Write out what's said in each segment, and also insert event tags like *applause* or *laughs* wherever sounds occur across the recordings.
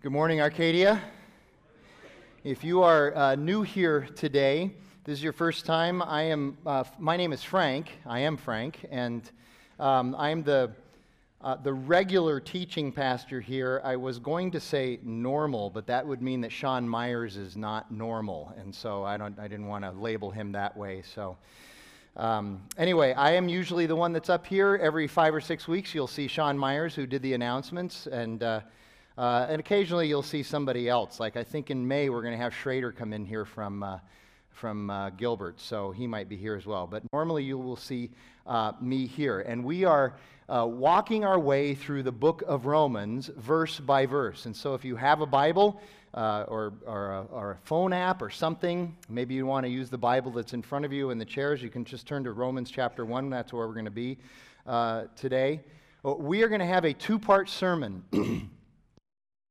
Good morning, Arcadia. If you are uh, new here today, this is your first time. I am. Uh, my name is Frank. I am Frank, and um, I am the uh, the regular teaching pastor here. I was going to say normal, but that would mean that Sean Myers is not normal, and so I don't. I didn't want to label him that way. So. Um, anyway, I am usually the one that's up here. Every five or six weeks, you'll see Sean Myers, who did the announcements, and uh, and occasionally you'll see somebody else. Like I think in May we're going to have Schrader come in here from, uh, from uh, Gilbert, so he might be here as well. But normally you will see uh, me here. And we are uh, walking our way through the book of Romans, verse by verse. And so if you have a Bible, uh, or, or a, or, a, phone app or something. Maybe you want to use the Bible that's in front of you in the chairs. You can just turn to Romans chapter 1. That's where we're going to be today. We are going to have a two part sermon. *clears throat*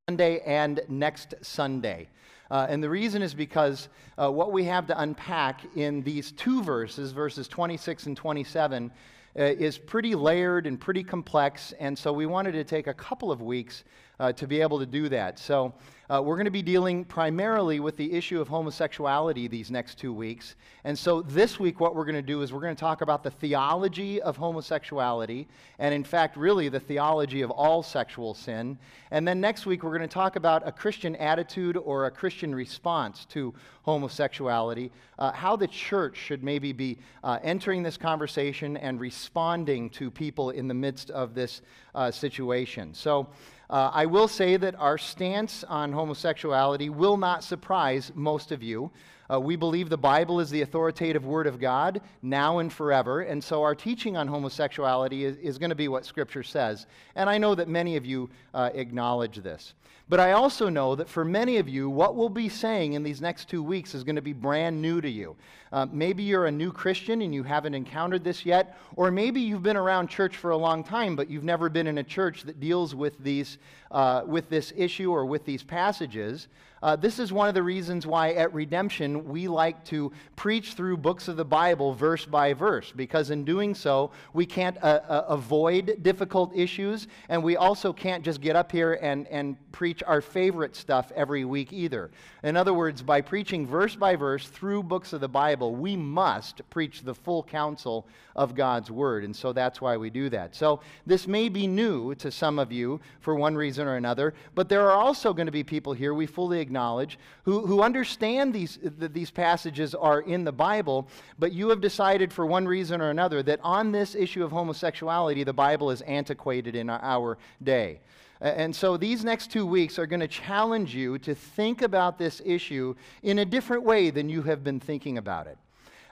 Sunday and next Sunday. Uh, and the reason is because uh, what we have to unpack in these two verses, verses 26 and 27, uh, is pretty layered and pretty complex. And so we wanted to take a couple of weeks uh, to be able to do that. So uh, we're going to be dealing primarily with the issue of homosexuality these next two weeks. And so this week, what we're going to do is we're going to talk about the theology of homosexuality, and in fact, really the theology of all sexual sin. And then next week, we're going to talk about a Christian attitude or a Christian response to homosexuality, uh, how the church should maybe be uh, entering this conversation and responding to people in the midst of this uh, situation. So, uh, I will say that our stance on homosexuality will not surprise most of you. Uh, we believe the Bible is the authoritative Word of God now and forever, and so our teaching on homosexuality is, is going to be what Scripture says. And I know that many of you uh, acknowledge this. But I also know that for many of you, what we'll be saying in these next two weeks is going to be brand new to you. Uh, maybe you're a new Christian and you haven't encountered this yet, or maybe you've been around church for a long time, but you've never been in a church that deals with, these, uh, with this issue or with these passages. Uh, this is one of the reasons why at Redemption we like to preach through books of the Bible verse by verse, because in doing so, we can't uh, uh, avoid difficult issues, and we also can't just get up here and, and preach our favorite stuff every week either. In other words, by preaching verse by verse through books of the Bible, we must preach the full counsel of God's Word, and so that's why we do that. So this may be new to some of you for one reason or another, but there are also going to be people here we fully acknowledge who, who understand these, that these passages are in the Bible, but you have decided for one reason or another that on this issue of homosexuality, the Bible is antiquated in our day. And so these next two weeks are going to challenge you to think about this issue in a different way than you have been thinking about it.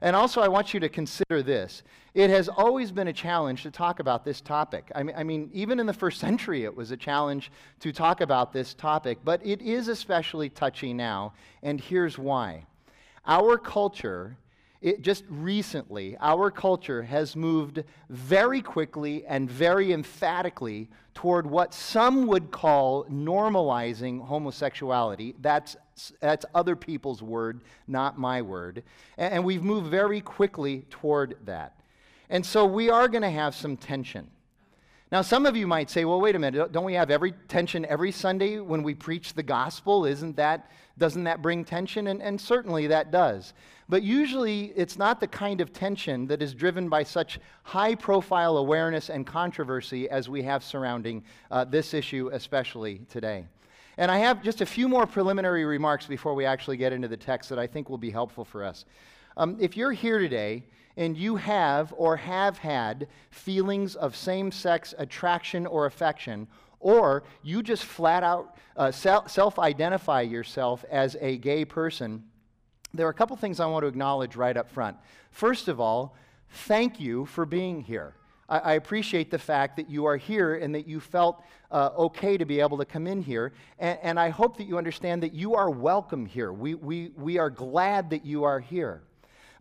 And also, I want you to consider this. It has always been a challenge to talk about this topic. I mean, I mean, even in the first *laughs* century, it was a challenge to talk about this topic, but it is especially touchy now, and here's why. Our culture it, just recently, our culture has moved very quickly and very emphatically toward what some would call normalizing homosexuality. That's, that's other people's word, not my word. And, and we've moved very quickly toward that. And so we are going to have some tension. Now, some of you might say, well, wait a minute, don't we have every tension every Sunday when we preach the gospel? Isn't that, doesn't that bring tension? And, and certainly that does. But usually it's not the kind of tension that is driven by such high profile awareness and controversy as we have surrounding uh, this issue, especially today. And I have just a few more preliminary remarks before we actually get into the text that I think will be helpful for us. Um, if you're here today and you have or have had feelings of same sex attraction or affection, or you just flat out uh, self identify yourself as a gay person, there are a couple things I want to acknowledge right up front. First of all, thank you for being here. I, I appreciate the fact that you are here and that you felt uh, okay to be able to come in here. And, and I hope that you understand that you are welcome here. We, we, we are glad that you are here.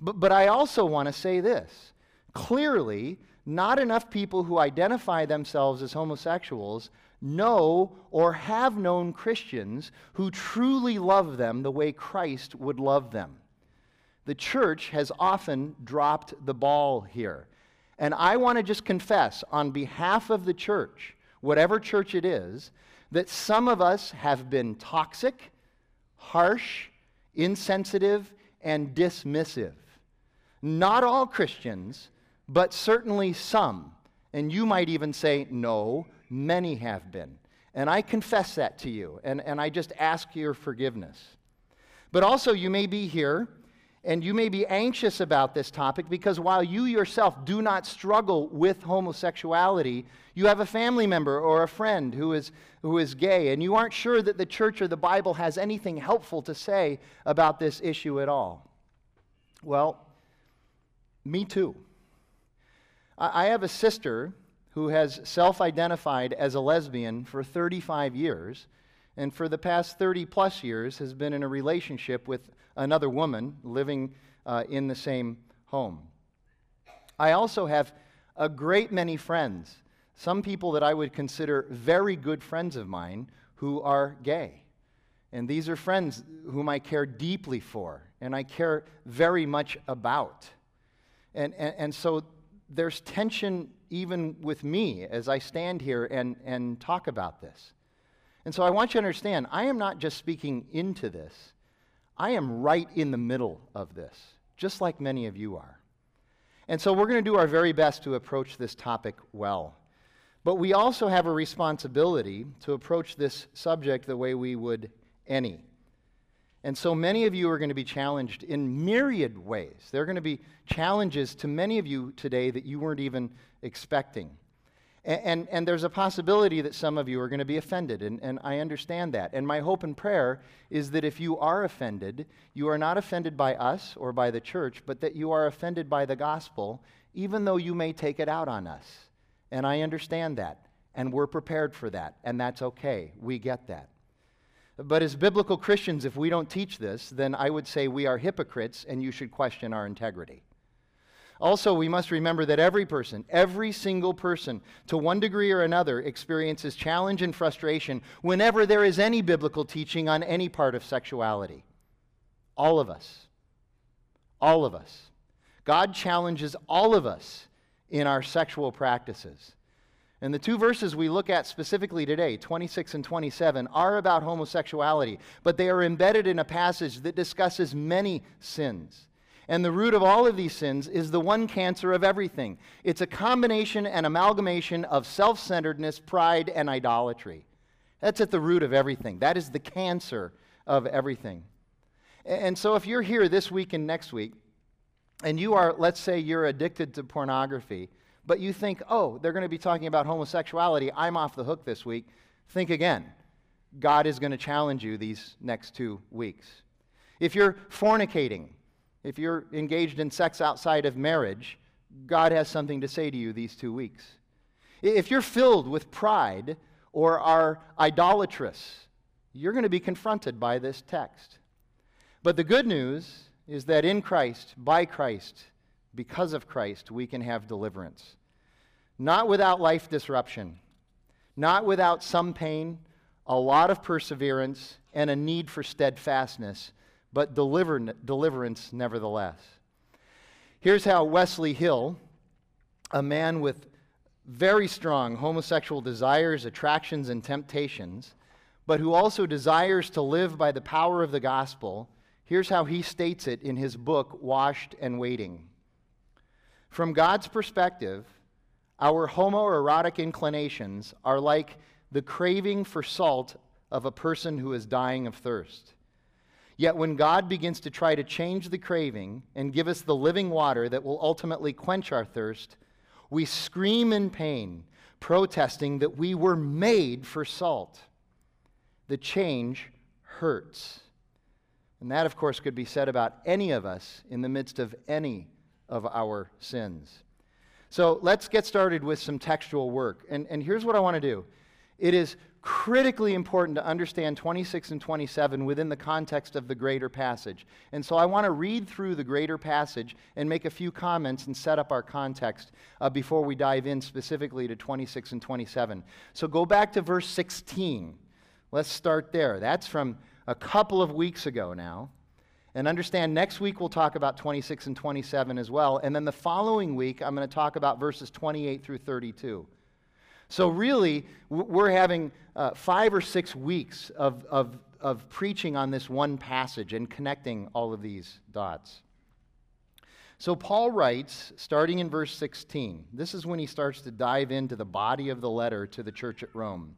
But, but I also want to say this clearly, not enough people who identify themselves as homosexuals know or have known Christians who truly love them the way Christ would love them. The church has often dropped the ball here. And I want to just confess on behalf of the church, whatever church it is, that some of us have been toxic, harsh, insensitive, and dismissive. Not all Christians, but certainly some. And you might even say, no, many have been. And I confess that to you, and, and I just ask your forgiveness. But also, you may be here and you may be anxious about this topic because while you yourself do not struggle with homosexuality, you have a family member or a friend who is, who is gay, and you aren't sure that the church or the Bible has anything helpful to say about this issue at all. Well, me too. I have a sister who has self identified as a lesbian for 35 years, and for the past 30 plus years has been in a relationship with another woman living uh, in the same home. I also have a great many friends, some people that I would consider very good friends of mine who are gay. And these are friends whom I care deeply for and I care very much about. And, and, and so there's tension even with me as I stand here and, and talk about this. And so I want you to understand I am not just speaking into this, I am right in the middle of this, just like many of you are. And so we're going to do our very best to approach this topic well. But we also have a responsibility to approach this subject the way we would any. And so many of you are going to be challenged in myriad ways. There are going to be challenges to many of you today that you weren't even expecting. And, and, and, there's a possibility that some of you are going to be offended, and, and I understand that. And my hope and prayer is that if you are offended, you are not offended by us or by the church, but that you are offended by the gospel, even though you may take it out on us. And I understand that, and we're prepared for that, and that's okay. We get that. But as biblical Christians, if we don't teach this, then I would say we are hypocrites, and you should question our integrity. Also, we must remember that every person, every single person, to one degree or another, experiences challenge and frustration whenever there is any biblical teaching on any part of sexuality. All of us. All of us. God challenges all of us in our sexual practices. And the two verses we look at specifically today, 26 and 27, are about homosexuality, but they are embedded in a passage that discusses many sins. And the root of all of these sins is the one cancer of everything it's a combination and amalgamation of self centeredness, pride, and idolatry. That's at the root of everything. That is the cancer of everything. And so, if you're here this week and next week, and you are, let's say, you're addicted to pornography, but you think, oh, they're going to be talking about homosexuality, I'm off the hook this week, think again. God is going to challenge you these next two weeks. If you're fornicating, if you're engaged in sex outside of marriage, God has something to say to you these two weeks. If you're filled with pride or are idolatrous, you're going to be confronted by this text. But the good news is that in Christ, by Christ, because of Christ, we can have deliverance. Not without life disruption, not without some pain, a lot of perseverance, and a need for steadfastness but deliver, deliverance nevertheless. Here's how Wesley Hill, a man with very strong homosexual desires, attractions, and temptations, but who also desires to live by the power of the gospel, here's how he states it in his book, Washed and Waiting. From God's perspective, our homoerotic inclinations are like the craving for salt of a person who is dying of thirst. Yet when God begins to try to change the craving and give us the living water that will ultimately quench our thirst, we scream in pain, protesting that we were made for salt. The change hurts. And that, of course, could be said about any of us in the midst of any of our sins. So let's get started with some textual work. And, and here's what I want to do it is critically important to understand 26 and 27 within the context of the greater passage. And so I want to read through the greater passage and make a few comments and set up our context uh, before we dive in specifically to 26 and 27. So go back to verse 16. Let's start there. That's from a couple of weeks ago now. And understand next week we'll talk about 26 and 27 as well. And then the following week I'm going to talk about verses 28 through 32. So, really, we're having uh, five or six weeks of, of, of preaching on this one passage and connecting all of these dots. So, Paul writes, starting in verse 16, this is when he starts to dive into the body of the letter to the church at Rome.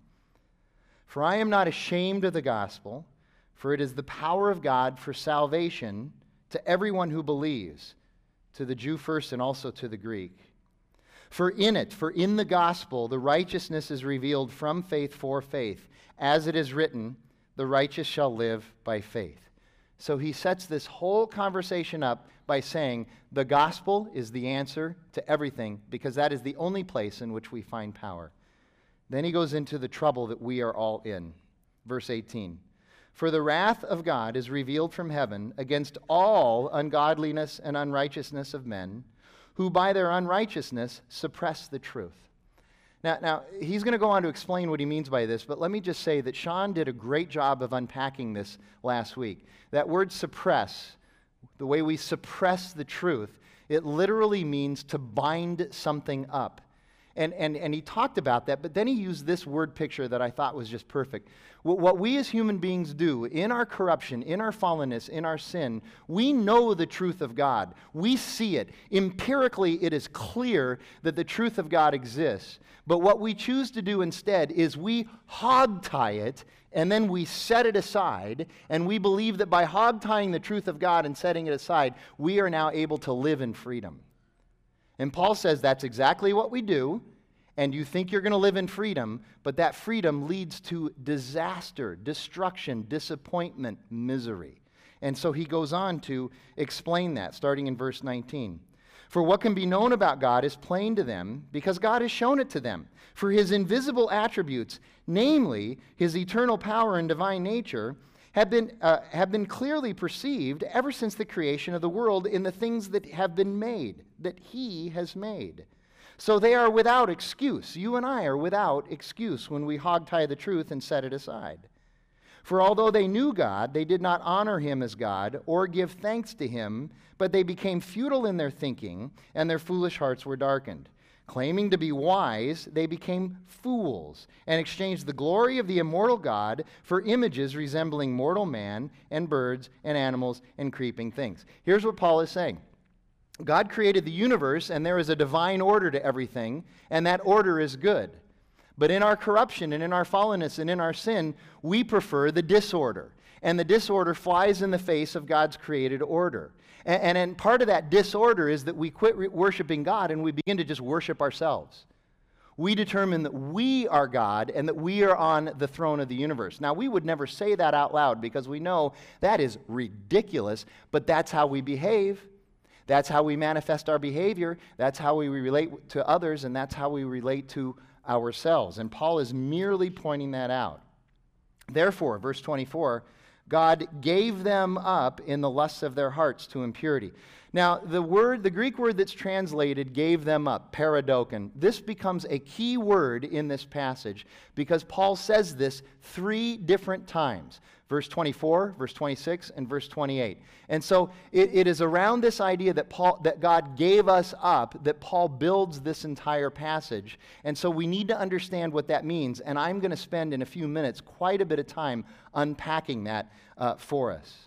For I am not ashamed of the gospel, for it is the power of God for salvation to everyone who believes, to the Jew first and also to the Greek. For in it, for in the gospel, the righteousness is revealed from faith for faith. As it is written, the righteous shall live by faith. So he sets this whole conversation up by saying the gospel is the answer to everything because that is the only place in which we find power. Then he goes into the trouble that we are all in. Verse 18 For the wrath of God is revealed from heaven against all ungodliness and unrighteousness of men who by their unrighteousness suppress the truth. Now, now he's going to go on to explain what he means by this, but let me just say that Sean did a great job of unpacking this last week. That word suppress, the way we suppress the truth, it literally means to bind something up. And, and, and he talked about that, but then he used this word picture that I thought was just perfect. What, we as human beings do in our corruption, in our fallenness, in our sin, we know the truth of God. We see it. Empirically, it is clear that the truth of God exists. But what we choose to do instead is we hog tie it and then we set it aside, and we believe that by hog tying the truth of God and setting it aside, we are now able to live in freedom. And Paul says that's exactly what we do, and you think you're going to live in freedom, but that freedom leads to disaster, destruction, disappointment, misery. And so he goes on to explain that, starting in verse 19. For what can be known about God is plain to them, because God has shown it to them. For his invisible attributes, namely his eternal power and divine nature, have been, uh, have been clearly perceived ever since the creation of the world in the things that have been made, that He has made. So they are without excuse. You and I are without excuse when we hogtie the truth and set it aside. For although they knew God, they did not honor him as God or give thanks to him, but they became futile in their thinking, and their foolish hearts were darkened. Claiming to be wise, they became fools and exchanged the glory of the immortal God for images resembling mortal man and birds and animals and creeping things. Here's what Paul is saying God created the universe, and there is a divine order to everything, and that order is good. But in our corruption and in our fallenness and in our sin, we prefer the disorder. And the disorder flies in the face of God's created order. And, and, and part of that disorder is that we quit re- worshiping God and we begin to just worship ourselves. We determine that we are God and that we are on the throne of the universe. Now, we would never say that out loud because we know that is ridiculous, but that's how we behave. That's how we manifest our behavior. That's how we relate to others, and that's how we relate to ourselves. And Paul is merely pointing that out. Therefore, verse 24, God gave them up in the lusts of their hearts to impurity. Now, the word, the Greek word that's translated gave them up, paradokon, this becomes a key word in this passage because Paul says this three different times verse 24, verse 26, and verse 28. And so it, it is around this idea that, Paul, that God gave us up that Paul builds this entire passage. And so we need to understand what that means. And I'm going to spend in a few minutes quite a bit of time unpacking that uh, for us.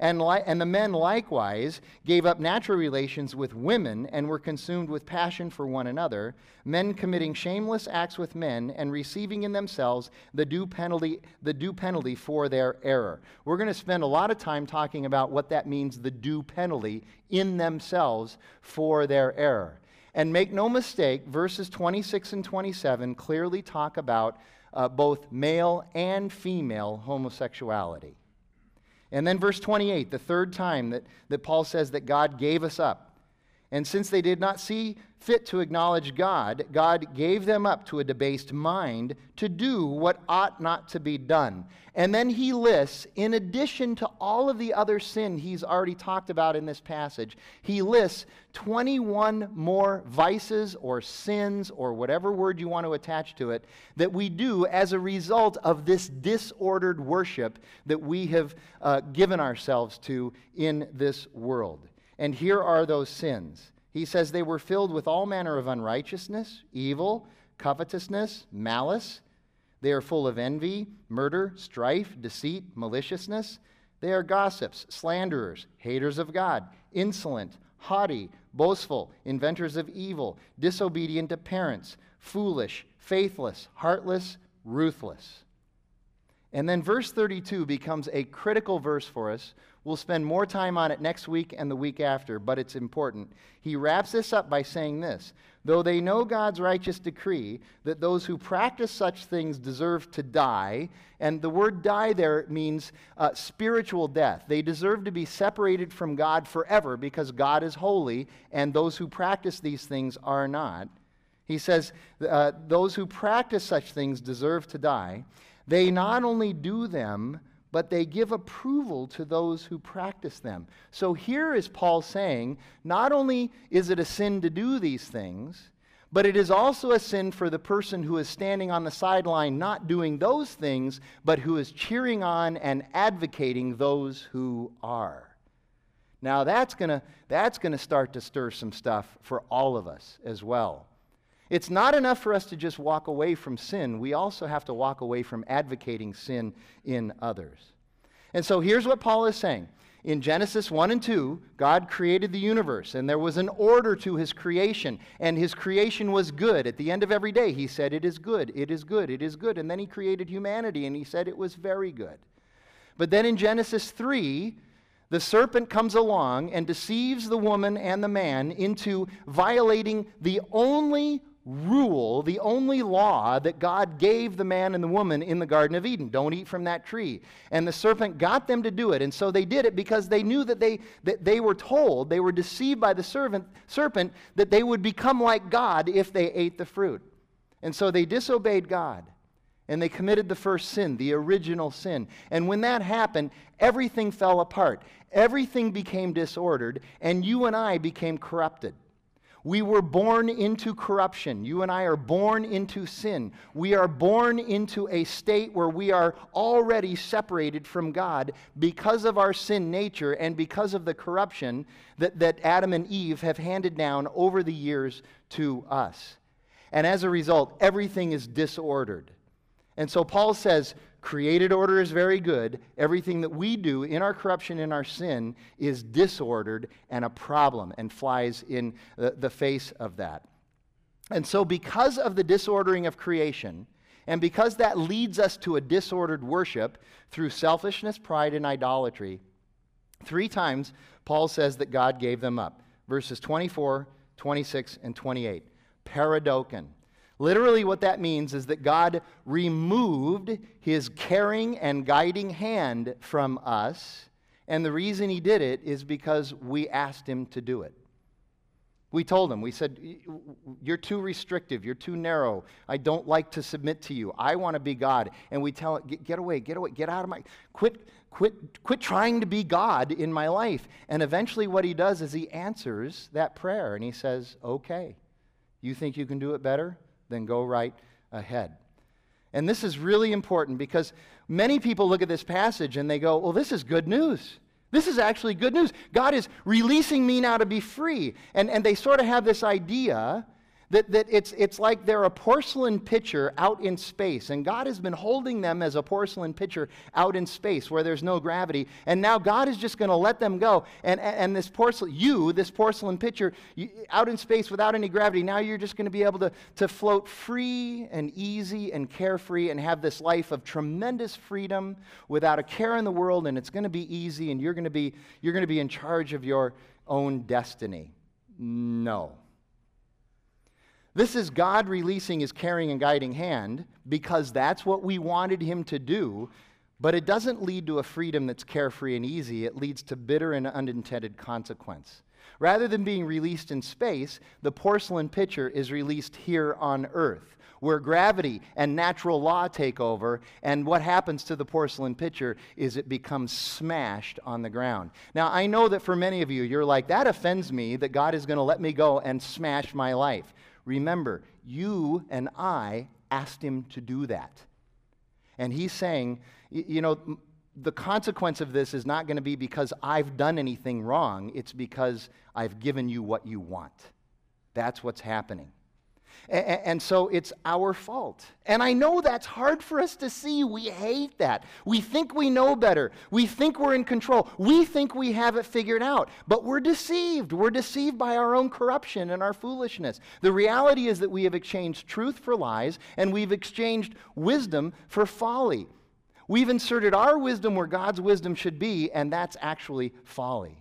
and, li- and the men likewise gave up natural relations with women and were consumed with passion for one another, men committing shameless acts with men and receiving in themselves the due penalty, the due penalty for their error. We're going to spend a lot of time talking about what that means, the due penalty in themselves for their error. And make no mistake, verses 26 and 27 clearly talk about uh, both male and female homosexuality. And then verse 28, the third time that, that Paul says that God gave us up. And since they did not see fit to acknowledge God, God gave them up to a debased mind to do what ought not to be done. And then he lists, in addition to all of the other sin he's already talked about in this passage, he lists 21 more vices or sins or whatever word you want to attach to it that we do as a result of this disordered worship that we have uh, given ourselves to in this world. And here are those sins. He says they were filled with all manner of unrighteousness, evil, covetousness, malice. They are full of envy, murder, strife, deceit, maliciousness. They are gossips, slanderers, haters of God, insolent, haughty, boastful, inventors of evil, disobedient to parents, foolish, faithless, heartless, ruthless. And then verse 32 becomes a critical verse for us We'll spend more time on it next week and the week after, but it's important. He wraps this up by saying this Though they know God's righteous decree that those who practice such things deserve to die, and the word die there means uh, spiritual death. They deserve to be separated from God forever because God is holy, and those who practice these things are not. He says, uh, Those who practice such things deserve to die. They not only do them, but they give approval to those who practice them. So here is Paul saying not only is it a sin to do these things, but it is also a sin for the person who is standing on the sideline not doing those things, but who is cheering on and advocating those who are. Now that's going to that's to start to stir some stuff for all of us as well. It's not enough for us to just walk away from sin. We also have to walk away from advocating sin in others. And so here's what Paul is saying. In Genesis 1 and 2, God created the universe, and there was an order to his creation, and his creation was good. At the end of every day, he said, It is good, it is good, it is good. And then he created humanity, and he said it was very good. But then in Genesis 3, the serpent comes along and deceives the woman and the man into violating the only rule, the only law that God gave the man and the woman in the Garden of Eden don't eat from that tree. And the serpent got them to do it. And so they did it because they knew that they, that they were told, they were deceived by the servant, serpent, that they would become like God if they ate the fruit. And so they disobeyed God. And they committed the first sin, the original sin. And when that happened, everything fell apart. Everything became disordered, and you and I became corrupted. We were born into corruption. You and I are born into sin. We are born into a state where we are already separated from God because of our sin nature and because of the corruption that, that Adam and Eve have handed down over the years to us. And as a result, everything is disordered. And so Paul says, Created order is very good. Everything that we do in our corruption, in our sin, is disordered and a problem and flies in the, the face of that. And so, because of the disordering of creation, and because that leads us to a disordered worship through selfishness, pride, and idolatry, three times Paul says that God gave them up. Verses 24, 26, and 28. Paradoken. Literally, what that means is that God removed his caring and guiding hand from us. And the reason he did it is because we asked him to do it. We told him, we said, You're too restrictive. You're too narrow. I don't like to submit to you. I want to be God. And we tell it, Get away, get away, get out of my. Quit, quit, quit trying to be God in my life. And eventually, what he does is he answers that prayer and he says, Okay, you think you can do it better? Then go right ahead. And this is really important because many people look at this passage and they go, well, this is good news. This is actually good news. God is releasing me now to be free. And, and they sort of have this idea that, that it's, it's like they're a porcelain pitcher out in space, and God has been holding them as a porcelain pitcher out in space where there's no gravity, and now God is just going to let them go. And, and this porcelain, you, this porcelain pitcher, you, out in space without any gravity, now you're just going to be able to, to float free and easy and carefree and have this life of tremendous freedom without a care in the world, and it's going to be easy, and you're going to be, you're going to be in charge of your own destiny. No. This is God releasing his caring and guiding hand because that's what we wanted him to do, but it doesn't lead to a freedom that's carefree and easy. It leads to bitter and unintended consequence. Rather than being released in space, the porcelain pitcher is released here on Earth, where gravity and natural law take over, and what happens to the porcelain pitcher is it becomes smashed on the ground. Now, I know that for many of you, you're like, that offends me that God is going to let me go and smash my life. Remember, you and I asked him to do that. And he's saying, you know, the consequence of this is not going to be because I've done anything wrong, it's because I've given you what you want. That's what's happening. And so it's our fault. And I know that's hard for us to see. We hate that. We think we know better. We think we're in control. We think we have it figured out. But we're deceived. We're deceived by our own corruption and our foolishness. The reality is that we have exchanged truth for lies, and we've exchanged wisdom for folly. We've inserted our wisdom where God's wisdom should be, and that's actually folly.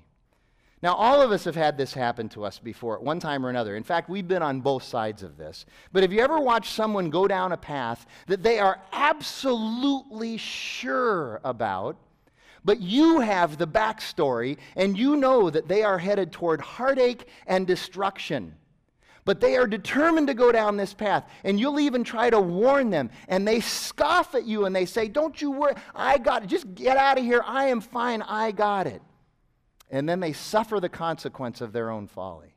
Now, all of us have had this happen to us before at one time or another. In fact, we've been on both sides of this. But have you ever watched someone go down a path that they are absolutely sure about, but you have the backstory and you know that they are headed toward heartache and destruction? But they are determined to go down this path, and you'll even try to warn them, and they scoff at you and they say, Don't you worry, I got it. Just get out of here. I am fine. I got it and then they suffer the consequence of their own folly.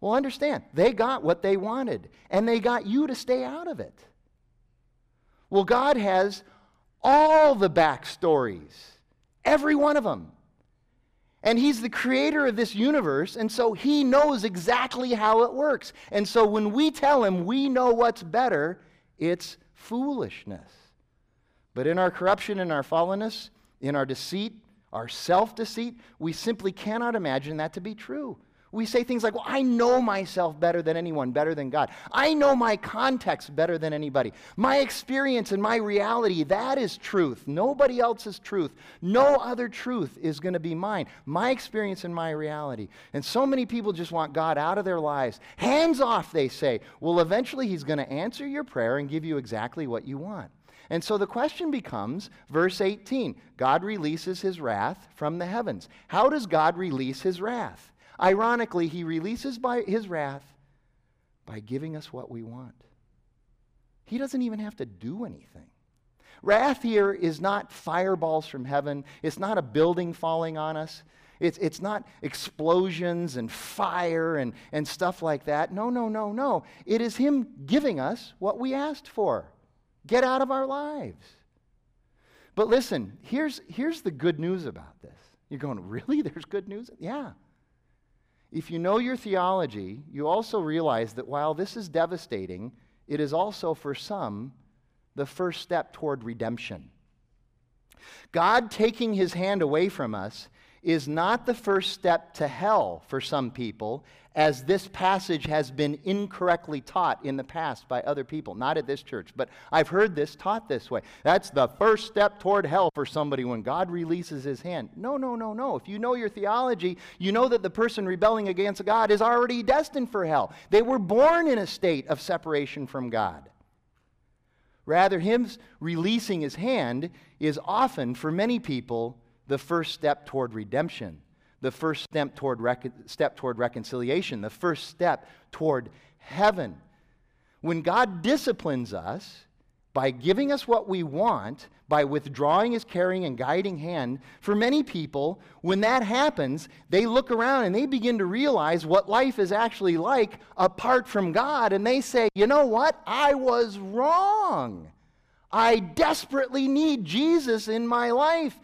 Well, understand, they got what they wanted, and they got you to stay out of it. Well, God has all the backstories, every one of them. And He's the creator of this universe, and so He knows exactly how it works. And so when we tell Him we know what's better, it's foolishness. But in our corruption, in our fallenness, in our deceit, our self deceit, we simply cannot imagine that to be true. We say things like, Well, I know myself better than anyone, better than God. I know my context better than anybody. My experience and my reality, that is truth. Nobody else's truth. No other truth is going to be mine. My experience and my reality. And so many people just want God out of their lives. Hands off, they say. Well, eventually, He's going to answer your prayer and give you exactly what you want. And so the question becomes verse 18 God releases his wrath from the heavens. How does God release his wrath? Ironically, he releases by his wrath by giving us what we want. He doesn't even have to do anything. Wrath here is not fireballs from heaven, it's not a building falling on us. It's, it's not explosions and fire and, and stuff like that. No, no, no, no. It is Him giving us what we asked for. Get out of our lives. But listen, here's, here's the good news about this. You're going, really? *laughs* There's good news? Yeah. If you know your theology, you also realize that while this is devastating, it is also for some the first step toward redemption. God taking his hand away from us is not the first step to hell for some people, as this passage has been incorrectly taught in the past by other people. Not at this church, but I've heard this taught this way. That's the first step toward hell for somebody when God releases his hand. No, no, no, no. If you know your theology, you know that the person rebelling against God is already destined for hell. They were born in a state of separation from God. Rather, him releasing his hand is often, for many people, the first step toward redemption, the first step toward, step toward reconciliation, the first step toward heaven. When God disciplines us by giving us what we want, by withdrawing his caring and guiding hand, for many people, when that happens, they look around and they begin to realize what life is actually like apart from God, and they say, you know what? I was wrong. I desperately need Jesus in my life.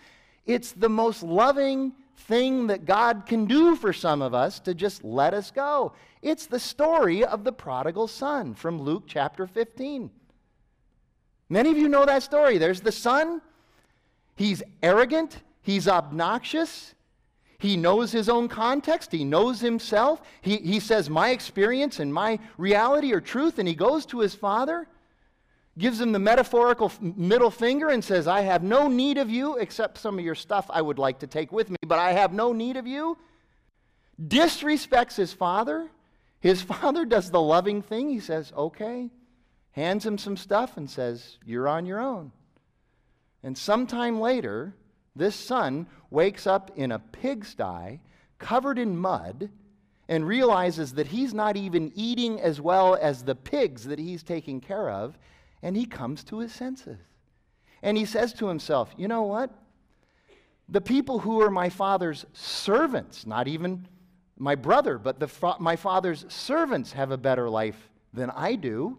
It's the most loving thing that God can do for some of us to just let us go. It's the story of the prodigal son from Luke chapter 15. Many of you know that story. There's the son. He's arrogant, he's obnoxious, he knows his own context, he knows himself. He, he says, My experience and my reality are truth, and he goes to his father gives him the metaphorical middle finger and says, I have no need of you except some of your stuff I would like to take with me, but I have no need of you. Disrespects his father. His *laughs* father does the loving thing. He says, Okay. Hands him some stuff and says, You're on your own. And sometime later, this son wakes up in a pigsty, covered in mud, and realizes that he's not even eating as well as the pigs that he's taking care of, and he comes to his senses. And he says to himself, You know what? The people who are my father's servants, not even my brother, but the my father's servants have a better life than I do.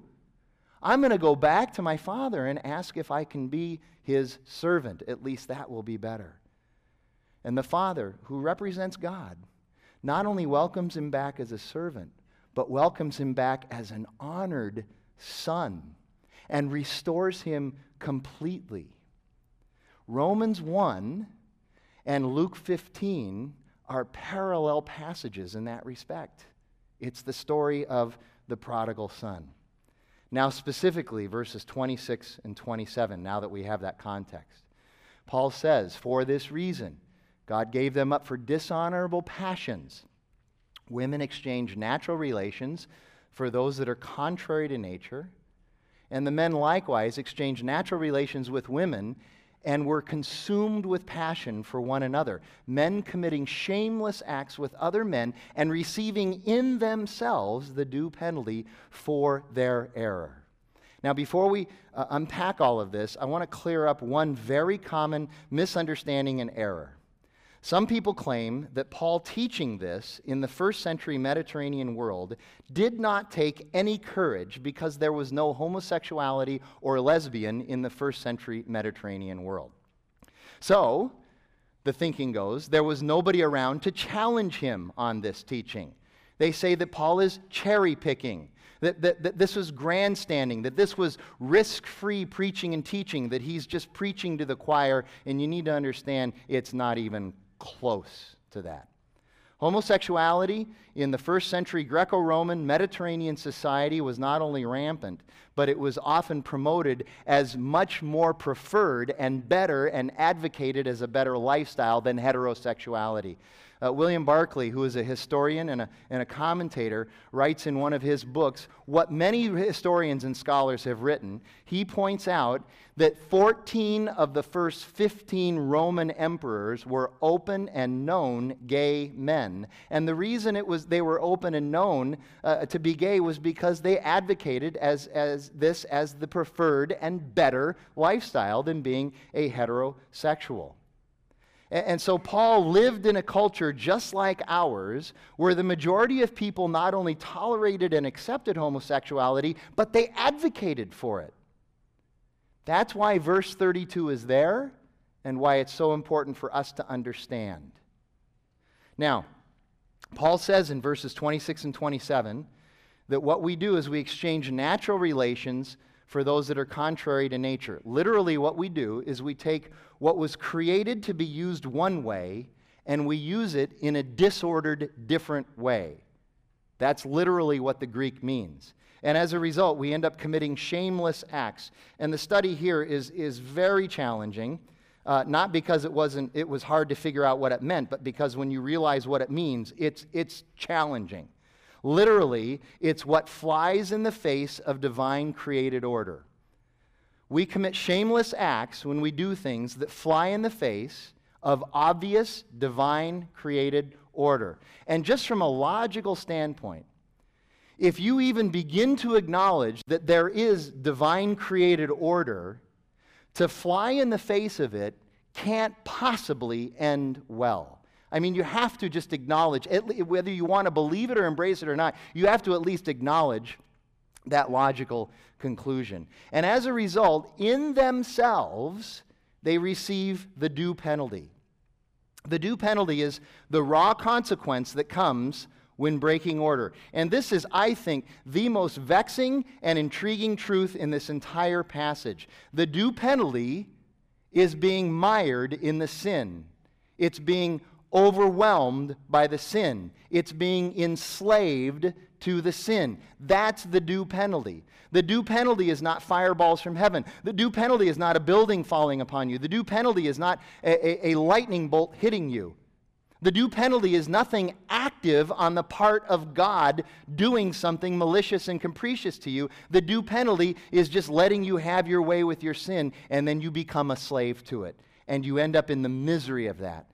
I'm going to go back to my father and ask if I can be his servant. At least that will be better. And the father, who represents God, not only welcomes him back as a servant, but welcomes him back as an honored son and restores him completely. Romans 1 and Luke 15 are parallel passages in that respect. It's the story of the prodigal son. Now, specifically, verses 26 and 27, now that we have that context. Paul says, For this reason, God gave them up for dishonorable passions. Women exchange natural relations for those that are contrary to nature. And the men likewise exchanged natural relations with women and were consumed with passion for one another. Men committing shameless acts with other men and receiving in themselves the due penalty for their error. Now, before we uh, unpack all of this, I want to clear up one very common misunderstanding and error. Some people claim that Paul teaching this in the first century Mediterranean world did not take any courage because there was no homosexuality or lesbian in the first century Mediterranean world. So, the thinking goes, there was nobody around to challenge him on this teaching. They say that Paul is cherry picking, that, that, that this was grandstanding, that this was risk free preaching and teaching, that he's just preaching to the choir, and you need to understand it's not even close to that. Homosexuality in the first century Greco Roman Mediterranean society was not only rampant, but it was often promoted as much more preferred and better and advocated as a better lifestyle than heterosexuality. Uh, William Barclay, who is a historian and a, and a commentator, writes in one of his books what many historians and scholars have written. He points out that 14 of the first 15 Roman emperors were open and known gay men. And the reason it was they were open and known uh, to be gay was because they advocated as, as this as the preferred and better lifestyle than being a heterosexual. And so Paul lived in a culture just like ours, where the majority of people not only tolerated and accepted homosexuality, but they advocated for it. That's why verse 32 is there and why it's so important for us to understand. Now, Paul says in verses 26 and 27 that what we do is we exchange natural relations for those that are contrary to nature. Literally, what we do is we take what was created to be used one way and we use it in a disordered, different way. That's literally what the Greek means. And as a result, we end up committing shameless acts. And the study here is, is very challenging, uh, not because it, wasn't, it was hard to figure out what it meant, but because when you realize what it means, it's, it's challenging. Literally, it's what flies in the face of divine created order. We commit shameless acts when we do things that fly in the face of obvious divine created order. And just from a logical standpoint, if you even begin to acknowledge that there is divine created order, to fly in the face of it can't possibly end well. I mean, you have to just acknowledge, whether you want to believe it or embrace it or not, you have to at least acknowledge that logical conclusion. And as a result, in themselves, they receive the due penalty. The due penalty is the raw consequence that comes when breaking order. And this is, I think, the most vexing and intriguing truth in this entire passage. The due penalty is being mired in the sin, it's being overwhelmed by the sin. It's being enslaved to the sin. That's the due penalty. The due penalty is not fireballs from heaven. The due penalty is not a building falling upon you. The due penalty is not a, a, a lightning bolt hitting you. The due penalty is nothing active on the part of God doing something malicious and capricious to you. The due penalty is just letting you have your way with your sin, and then you become a slave to it. And you end up in the misery of that.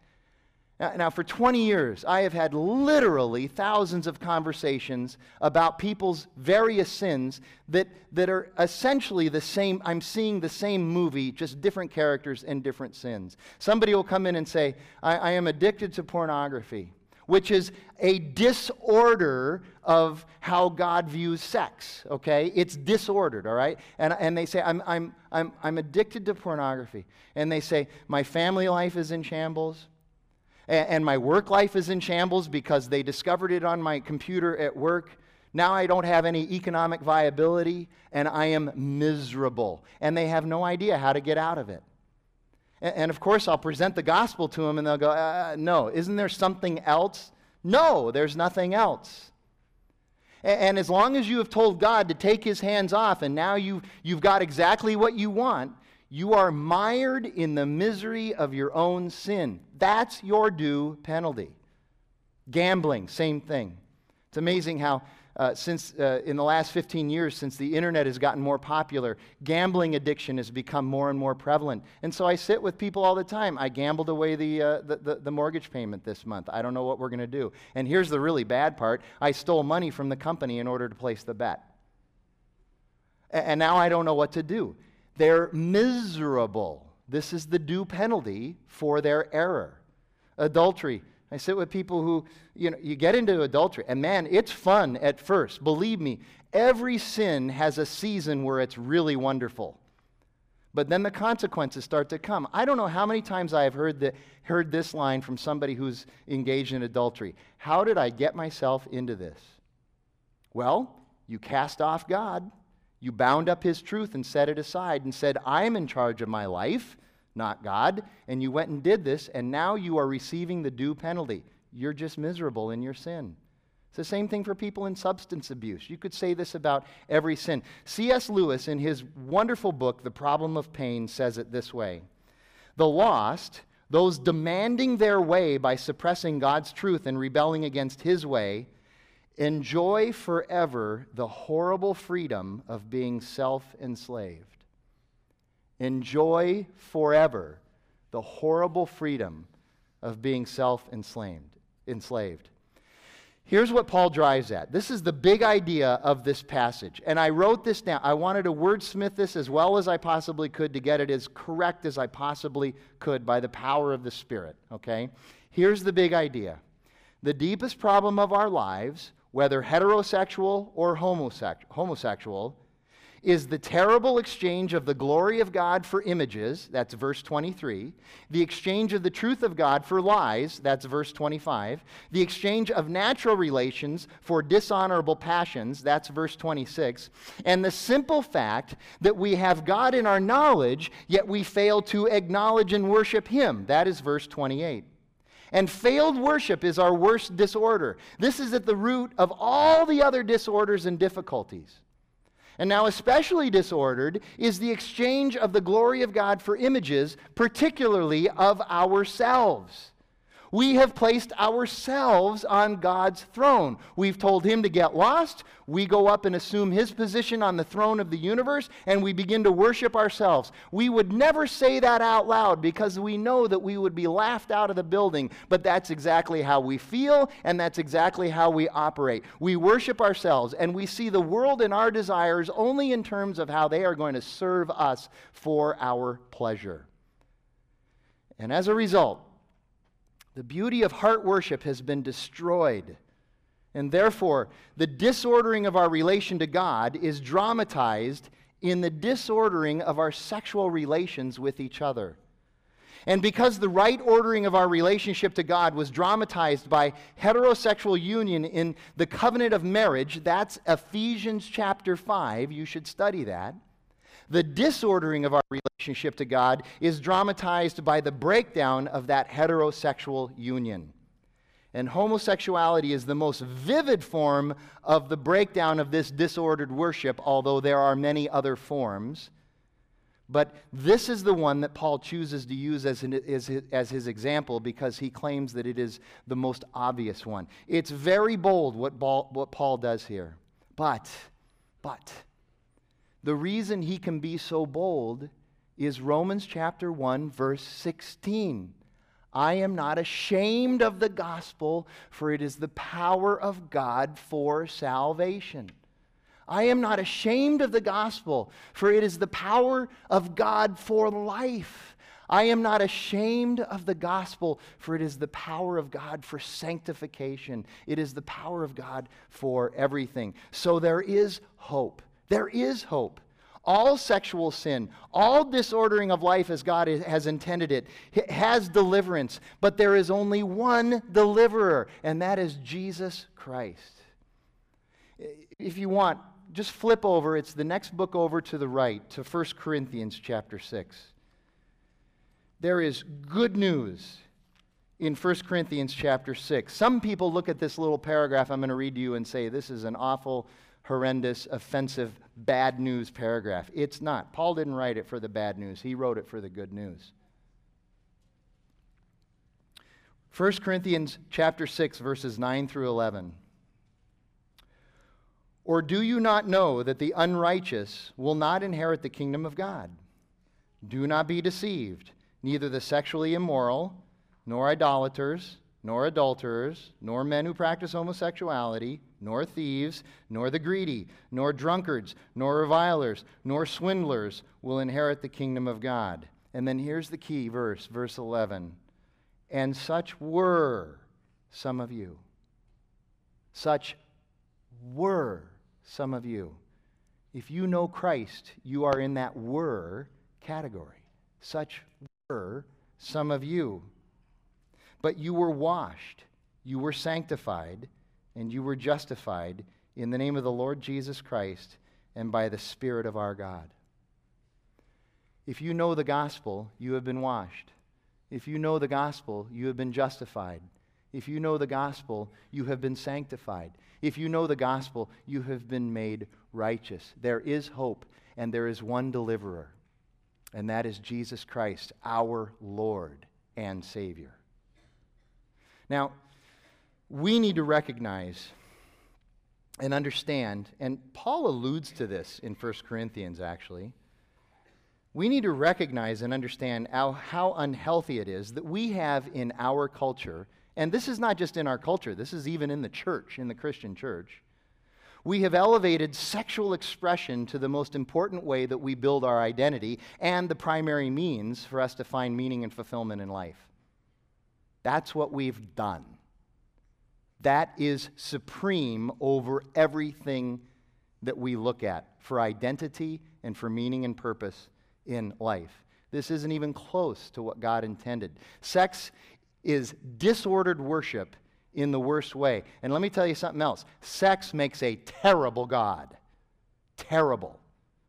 Now, for 20 years, I have had literally thousands of conversations about people's various sins that, that are essentially the same. I'm seeing the same movie, just different characters and different sins. Somebody will come in and say, I, I am addicted to pornography, which is a disorder of how God views sex, okay? It's disordered, all right? And, and they say, I'm, I'm, I'm, I'm addicted to pornography. And they say, My family life is in shambles and my work life is in shambles because they discovered it on my computer at work. Now I don't have any economic viability and I am miserable. And they have no idea how to get out of it. And, of course, I'll present the gospel to them and they'll go, uh, No, isn't there something else? No, there's nothing else. And as long as you have told God to take his hands off and now you've, you've got exactly what you want, you are mired in the misery of your own sin. That's your due penalty. Gambling, same thing. It's amazing how, uh, since uh, in the last 15 years, since the internet has gotten more popular, gambling addiction has become more and more prevalent. And so I sit with people all the time. I gambled away the, uh, the, the, the mortgage payment this month. I don't know what we're going to do. And here's the really bad part I stole money from the company in order to place the bet. And now I don't know what to do. They're miserable. This is the due penalty for their error. Adultery. I sit with people who, you know, you get into adultery, and man, it's fun at first. Believe me, every sin has a season where it's really wonderful. But then the consequences start to come. I don't know how many times I have heard, the, heard this line from somebody who's engaged in adultery How did I get myself into this? Well, you cast off God. You bound up his truth and set it aside and said, I'm in charge of my life, not God. And you went and did this, and now you are receiving the due penalty. You're just miserable in your sin. It's the same thing for people in substance abuse. You could say this about every sin. C.S. Lewis, in his wonderful book, The Problem of Pain, says it this way The lost, those demanding their way by suppressing God's truth and rebelling against his way, enjoy forever the horrible freedom of being self enslaved. Enjoy forever the horrible freedom of being self enslaved. Here's what Paul drives at. This is the big idea of this passage. And I wrote this down. I wanted to wordsmith this as well as I possibly could to get it as correct as I possibly could by the power of the Spirit. Okay? Here's the big idea the deepest problem of our lives whether heterosexual or homosexual, is the terrible exchange of the glory of God for images, that's verse 23, the exchange of the truth of God for lies, that's verse 25, the exchange of natural relations for dishonorable passions, that's verse 26, and the simple fact that we have God in our knowledge, yet we fail to acknowledge and worship Him, that is verse 28. And failed worship is our worst disorder. This is at the root of all the other disorders and difficulties. And now, especially disordered is the exchange of the glory of God for images, particularly of ourselves. We have placed ourselves on God's throne. We've told him to get lost. We go up and assume his position on the throne of the universe, and we begin to worship ourselves. We would never say that out loud because we know that we would be laughed out of the building, but that's exactly how we feel, and that's exactly how we operate. We worship ourselves, and we see the world and our desires only in terms of how they are going to serve us for our pleasure. And as a result, the beauty of heart worship has been destroyed. And therefore, the disordering of our relation to God is dramatized in the disordering of our sexual relations with each other. And because the right ordering of our relationship to God was dramatized by heterosexual union in the covenant of marriage, that's Ephesians chapter 5, you should study that. The disordering of our relationship to God is dramatized by the breakdown of that heterosexual union. And homosexuality is the most vivid form of the breakdown of this disordered worship, although there are many other forms. But this is the one that Paul chooses to use as, an, as, his, as his example because he claims that it is the most obvious one. It's very bold what what Paul does here. But, but, the reason he can be so bold is Romans chapter 1, verse 16. I am not ashamed of the gospel, for it is the power of God for salvation. I am not ashamed of the gospel, for it is the power of God for life. I am not ashamed of the gospel, for it is the power of God for sanctification. It is the power of God for everything. So there is hope. There is hope. All sexual sin, all disordering of life as God has intended it, has deliverance. But there is only one deliverer, and that is Jesus Christ. If you want, just flip over. It's the next book over to the right, to 1 Corinthians chapter 6 there is good news in 1 Corinthians chapter 6. Some people look at this little paragraph I'm going to read to you and say, this is an awful, horrendous, offensive, bad news paragraph. It's not. Paul didn't write it for the bad news, he wrote it for the good news. 1 Corinthians chapter 6 verses 9 through 11. Or do you not know that the unrighteous will not inherit the kingdom of God? Do not be deceived neither the sexually immoral, nor idolaters, nor adulterers, nor men who practice homosexuality, nor thieves, nor the greedy, nor drunkards, nor revilers, nor swindlers will inherit the kingdom of God. And then here's the key verse, verse 11. And such were some of you. Such were some of you. If you know Christ, you are in that were category. Such were some of you. But you were washed, you were sanctified, and you were justified in the name of the Lord Jesus Christ and by the Spirit of our God. If you know the gospel, you have been washed. If you know the gospel, you have been justified. If you know the gospel, you have been sanctified. If you know the gospel, you have been made righteous. There is hope, and there is one deliverer and that is Jesus Christ, our Lord and Savior. Now, we need to recognize and understand, and Paul alludes to this in 1 Corinthians actually. We need to recognize and understand how, how unhealthy it is that we have in our culture, and this is not just in our culture, this is even in the church, in the Christian church we have elevated sexual expression to the most important way that we build our identity and the primary means for us to find meaning and fulfillment in life. That's what we've done. That is supreme over everything that we look at for identity and for meaning and purpose in life. This isn't even close to what God intended. Sex is disordered worship in the worst way. And let me tell you something else sex makes a terrible God. Terrible.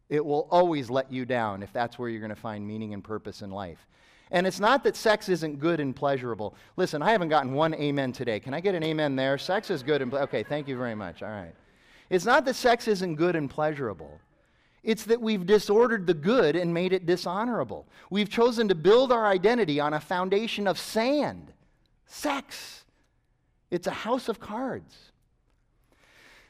It will always let you down if that's where you're going to find meaning and purpose in life. And it's not that sex isn't good and pleasurable. Listen, I haven't gotten one amen today. Can I get an amen there? Sex is good and ple- okay, thank you very much. All right. It's not that sex isn't good and pleasurable. It's that we've disordered the good and made it dishonorable. We've chosen to build our identity on a foundation of sand, sex. It's a house of cards.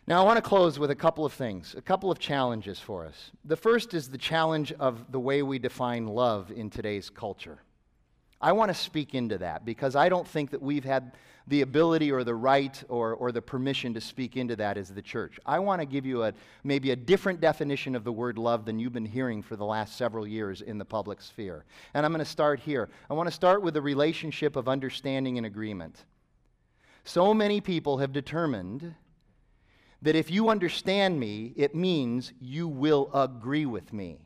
Now, I want to close with a couple of things, a couple of challenges for us. The first is the challenge of the way we define love in today's culture. I want to speak into that because I don't think that we've had the ability or the right or, or the permission to speak into that as the church. I want to give you a, maybe a different definition of the word love than you've been hearing for the last several years in the public sphere. And I'm going to start here. I want to start with the relationship of understanding and agreement. So many people have determined that if you understand me, it means you will agree with me.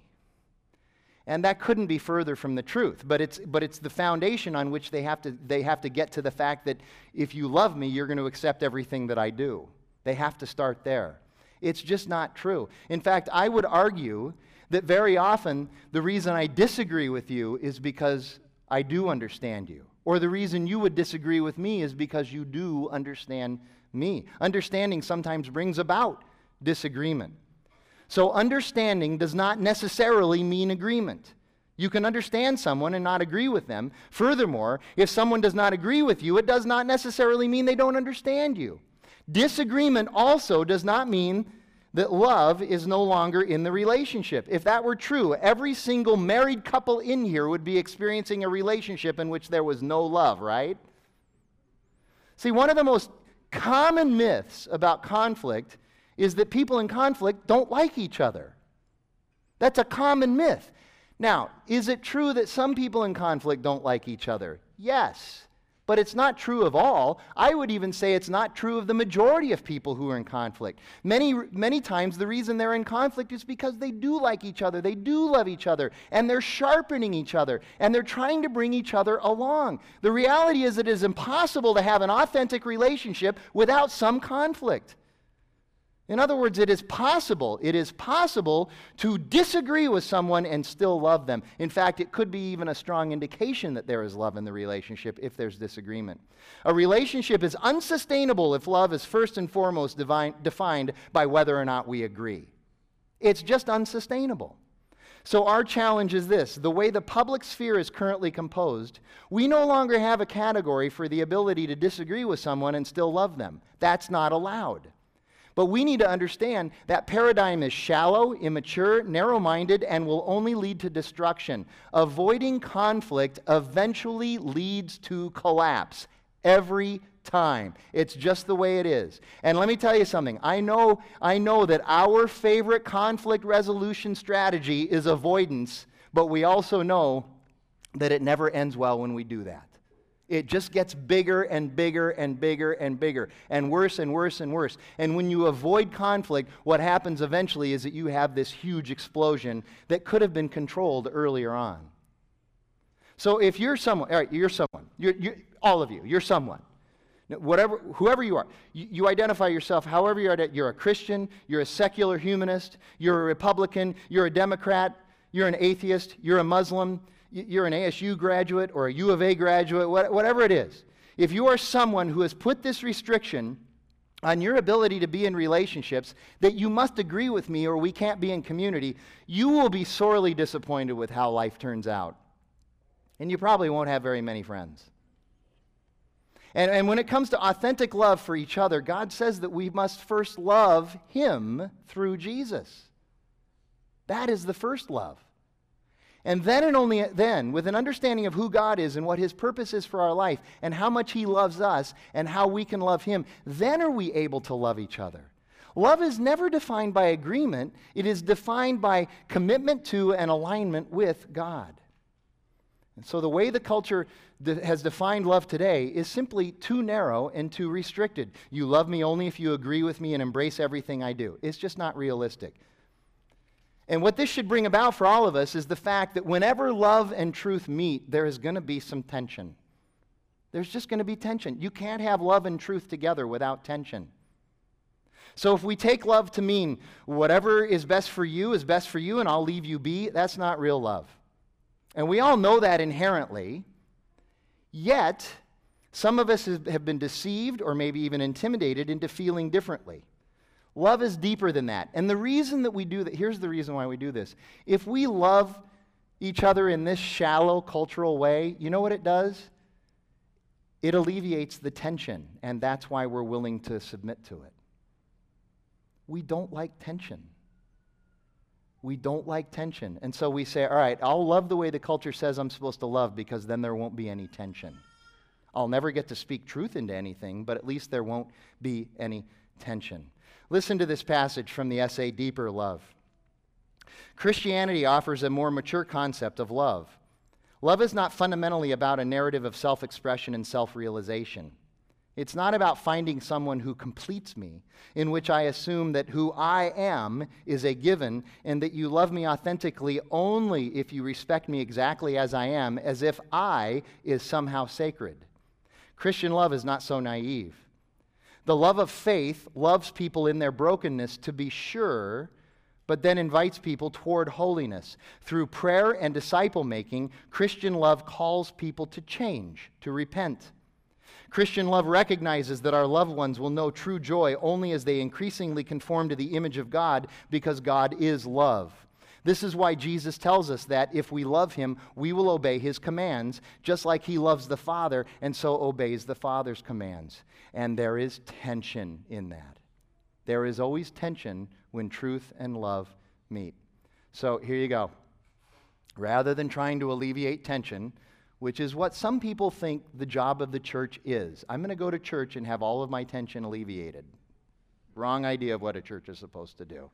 And that couldn't be further from the truth. But it's, but it's the foundation on which they have, to, they have to get to the fact that if you love me, you're going to accept everything that I do. They have to start there. It's just not true. In fact, I would argue that very often the reason I disagree with you is because I do understand you. Or the reason you would disagree with me is because you do understand me. Understanding sometimes brings about disagreement. So, understanding does not necessarily mean agreement. You can understand someone and not agree with them. Furthermore, if someone does not agree with you, it does not necessarily mean they don't understand you. Disagreement also does not mean that love is no longer in the relationship. If that were true, every single married couple in here would be experiencing a relationship in which there was no love, right? See, one of the most common myths about conflict is that people in conflict don't like each other. That's a common myth. Now, is it true that some people in conflict don't like each other? Yes. But it's not true of all. I would even say it's not true of the majority of people who are in conflict. Many, many times, the reason they're in conflict is because they do like each other, they do love each other, and they're sharpening each other, and they're trying to bring each other along. The reality is, it is impossible to have an authentic relationship without some conflict. In other words, it is possible, it is possible to disagree with someone and still love them. In fact, it could be even a strong indication that there is love in the relationship if there's disagreement. A relationship is unsustainable if love is first and foremost divine, defined by whether or not we agree. It's just unsustainable. So, our challenge is this the way the public sphere is currently composed, we no longer have a category for the ability to disagree with someone and still love them. That's not allowed. But we need to understand that paradigm is shallow, immature, narrow minded, and will only lead to destruction. Avoiding conflict eventually leads to collapse every time. It's just the way it is. And let me tell you something. I know, I know that our favorite conflict resolution strategy is avoidance, but we also know that it never ends well when we do that. It just gets bigger and bigger and bigger and bigger and worse and worse and worse. And when you avoid conflict, what happens eventually is that you have this huge explosion that could have been controlled earlier on. So if you're someone, all right, you're someone, you're, you're, all of you, you're someone. Whatever, whoever you are, you, you identify yourself however you're, you're a Christian, you're a secular humanist, you're a Republican, you're a Democrat, you're an atheist, you're a Muslim, you're an ASU graduate or a U of A graduate, whatever it is, if you are someone who has put this restriction on your ability to be in relationships that you must agree with me or we can't be in community, you will be sorely disappointed with how life turns out. And you probably won't have very many friends. And, and when it comes to authentic love for each other, God says that we must first love Him through Jesus. That is the first love. And then and only then, with an understanding of who God is and what His purpose is for our life and how much He loves us and how we can love Him, then are we able to love each other. Love is never defined by agreement, it is defined by commitment to and alignment with God. And so the way the culture has defined love today is simply too narrow and too restricted. You love me only if you agree with me and embrace everything I do. It's just not realistic. And what this should bring about for all of us is the fact that whenever love and truth meet, there is going to be some tension. There's just going to be tension. You can't have love and truth together without tension. So if we take love to mean whatever is best for you is best for you and I'll leave you be, that's not real love. And we all know that inherently. Yet, some of us have been deceived or maybe even intimidated into feeling differently. Love is deeper than that. And the reason that we do that, here's the reason why we do this. If we love each other in this shallow cultural way, you know what it does? It alleviates the tension, and that's why we're willing to submit to it. We don't like tension. We don't like tension. And so we say, all right, I'll love the way the culture says I'm supposed to love because then there won't be any tension. I'll never get to speak truth into anything, but at least there won't be any tension. Listen to this passage from the essay Deeper Love. Christianity offers a more mature concept of love. Love is not fundamentally about a narrative of self expression and self realization. It's not about finding someone who completes me, in which I assume that who I am is a given and that you love me authentically only if you respect me exactly as I am, as if I is somehow sacred. Christian love is not so naive. The love of faith loves people in their brokenness to be sure, but then invites people toward holiness. Through prayer and disciple making, Christian love calls people to change, to repent. Christian love recognizes that our loved ones will know true joy only as they increasingly conform to the image of God because God is love. This is why Jesus tells us that if we love him, we will obey his commands, just like he loves the Father and so obeys the Father's commands. And there is tension in that. There is always tension when truth and love meet. So here you go. Rather than trying to alleviate tension, which is what some people think the job of the church is, I'm going to go to church and have all of my tension alleviated. Wrong idea of what a church is supposed to do.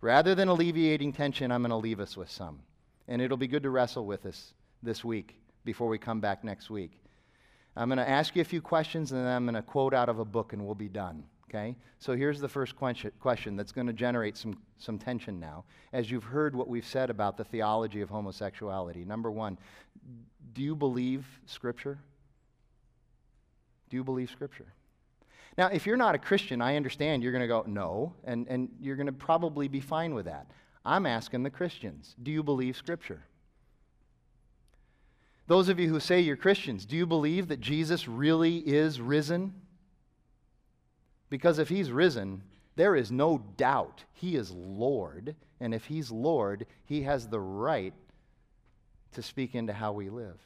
Rather than alleviating tension, I'm going to leave us with some. And it'll be good to wrestle with us this week before we come back next week. I'm going to ask you a few questions and then I'm going to quote out of a book and we'll be done. Okay? So here's the first question that's going to generate some, some tension now. As you've heard what we've said about the theology of homosexuality. Number one, do you believe Scripture? Do you believe Scripture? Now, if you're not a Christian, I understand you're going to go, no, and, and you're going to probably be fine with that. I'm asking the Christians, do you believe Scripture? Those of you who say you're Christians, do you believe that Jesus really is risen? Because if he's risen, there is no doubt he is Lord. And if he's Lord, he has the right to speak into how we live.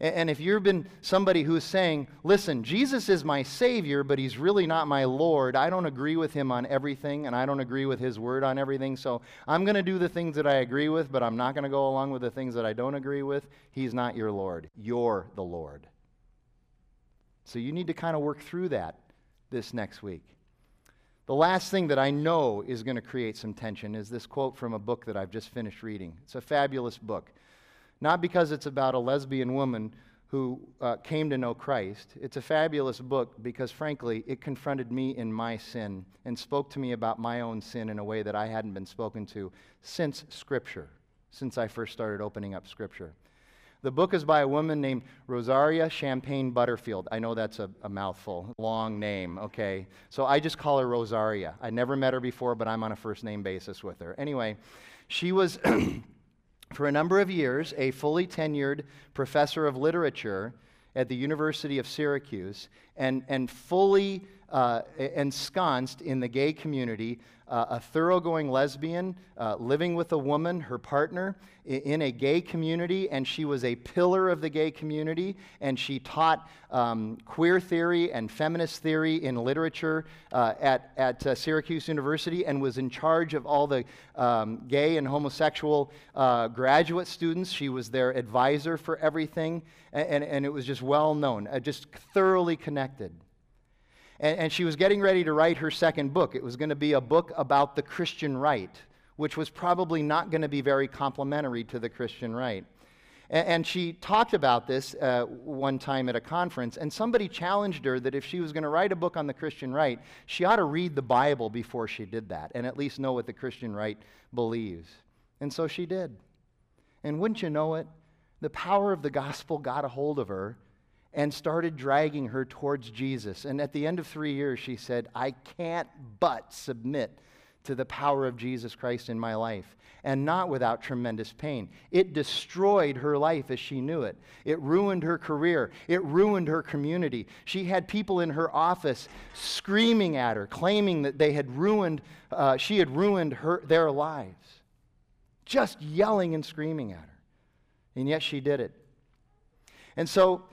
And if you've been somebody who's saying, listen, Jesus is my Savior, but He's really not my Lord, I don't agree with Him on everything, and I don't agree with His Word on everything, so I'm going to do the things that I agree with, but I'm not going to go along with the things that I don't agree with, He's not your Lord. You're the Lord. So you need to kind of work through that this next week. The last thing that I know is going to create some tension is this quote from a book that I've just finished reading. It's a fabulous book. Not because it's about a lesbian woman who uh, came to know Christ. It's a fabulous book because, frankly, it confronted me in my sin and spoke to me about my own sin in a way that I hadn't been spoken to since Scripture, since I first started opening up Scripture. The book is by a woman named Rosaria Champagne Butterfield. I know that's a, a, mouthful, long name, okay? So I just call her Rosaria. I never met her before, but I'm on a first name basis with her. Anyway, she was *clears throat* for a number of years a fully tenured professor of literature at the University of Syracuse and, and fully uh, ensconced in the gay community, uh, a thoroughgoing lesbian, uh, living with a woman, her partner, in a gay community, and she was a pillar of the gay community, and she taught um, queer theory and feminist theory in literature uh, at, at uh, Syracuse University, and was in charge of all the um, gay and homosexual uh, graduate students. She was their advisor for everything, and, and, and it was just well known, just thoroughly connected. And, and she was getting ready to write her second book. It was going to be a book about the Christian right, which was probably not going to be very complimentary to the Christian right. And she talked about this uh, one time at a conference, and somebody challenged her that if she was going to write a book on the Christian right, she ought to read the Bible before she did that and at least know what the Christian right believes. And so she did. And wouldn't you know it, the power of the gospel got a hold of her, and started dragging her towards Jesus. And at the end of three years, she said, I can't but submit to the power of Jesus Christ in my life, and not without tremendous pain. It destroyed her life as she knew it. It ruined her career. It ruined her community. She had people in her office screaming at her, claiming that they had ruined, uh, she had ruined her, their lives. Just yelling and screaming at her. And yet she did it. And so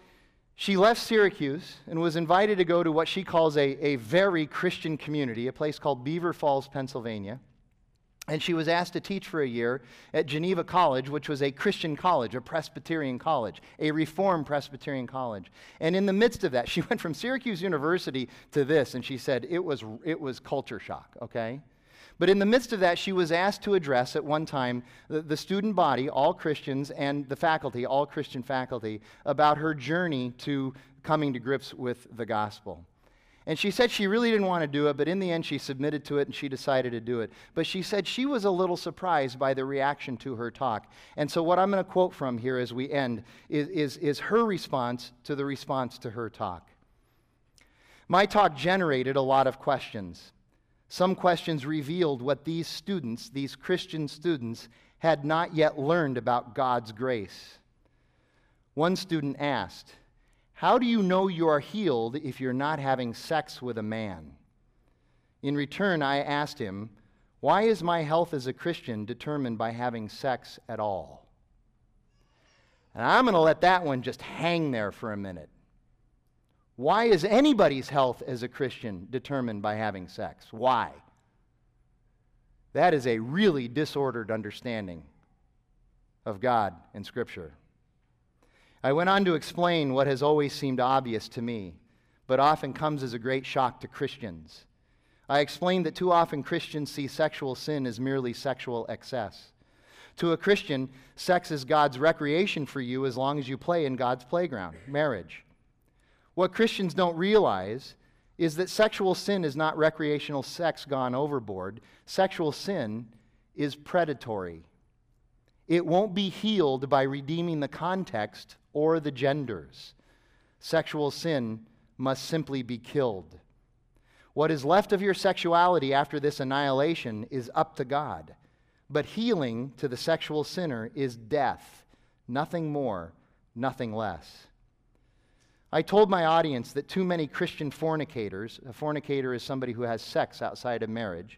she left Syracuse and was invited to go to what she calls a, a very Christian community, a place called Beaver Falls, Pennsylvania. And she was asked to teach for a year at Geneva College, which was a Christian college, a Presbyterian college, a Reformed Presbyterian college. And in the midst of that, *laughs* she went from Syracuse University to this, and she said it was, it was culture shock, okay? But in the midst of that, she was asked to address at one time the, the, student body, all Christians, and the faculty, all Christian faculty, about her journey to coming to grips with the gospel. And she said she really didn't want to do it, but in the end, she submitted to it and she decided to do it. But she said she was a little surprised by the reaction to her talk. And so, what I'm going to quote from here as we end is, is, is her response to the response to her talk. My talk generated a lot of questions. Some questions revealed what these students, these Christian students, had not yet learned about God's grace. One student asked, How do you know you are healed if you're not having sex with a man? In return, I asked him, Why is my health as a Christian determined by having sex at all? And I'm going to let that one just hang there for a minute. Why is anybody's health as a Christian determined by having sex? Why? That is a really disordered understanding of God and Scripture. I went on to explain what has always seemed obvious to me, but often comes as a great shock to Christians. I explained that too often Christians see sexual sin as merely sexual excess. To a Christian, sex is God's recreation for you as long as you play in God's playground, marriage. What Christians don't realize is that sexual sin is not recreational sex gone overboard. Sexual sin is predatory. It won't be healed by redeeming the context or the genders. Sexual sin must simply be killed. What is left of your sexuality after this annihilation is up to God. But healing to the sexual sinner is death, nothing more, nothing less. I told my audience that too many Christian fornicators, a fornicator is somebody who has sex outside of marriage.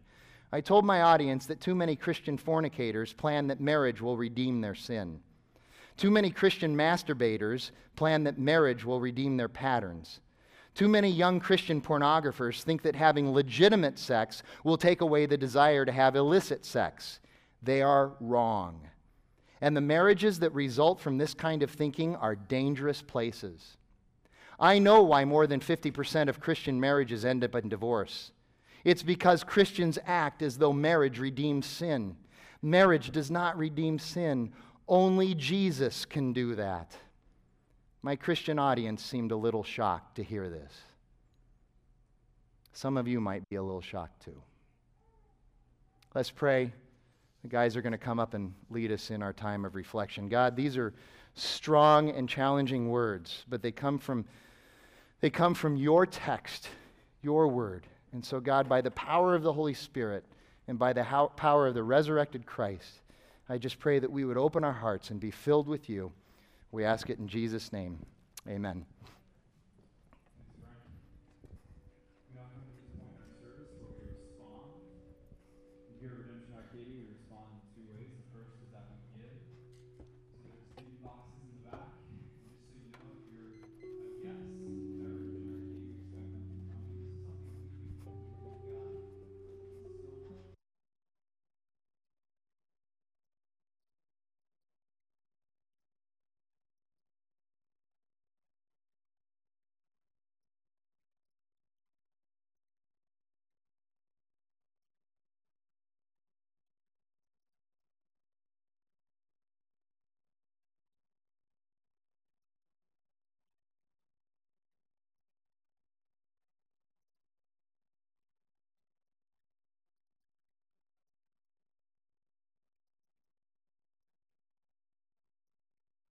I told my audience that too many Christian fornicators plan that marriage will redeem their sin. Too many Christian masturbators plan that marriage will redeem their patterns. Too many young Christian pornographers think that having legitimate sex will take away the desire to have illicit sex. They are wrong. And the marriages that result from this kind of thinking are dangerous places. I know why more than 50% of Christian marriages end up in divorce. It's because Christians act as though marriage redeems sin. Marriage does not redeem sin. Only Jesus can do that. My Christian audience seemed a little shocked to hear this. Some of you might be a little shocked too. Let's pray. The guys are going to come up and lead us in our time of reflection. God, these are strong and challenging words, but they come from they come from your text, your word. And so God, by the power of the Holy Spirit and by the how, power of the resurrected Christ, I just pray that we would open our hearts and be filled with you. We ask it in Jesus' name. Amen.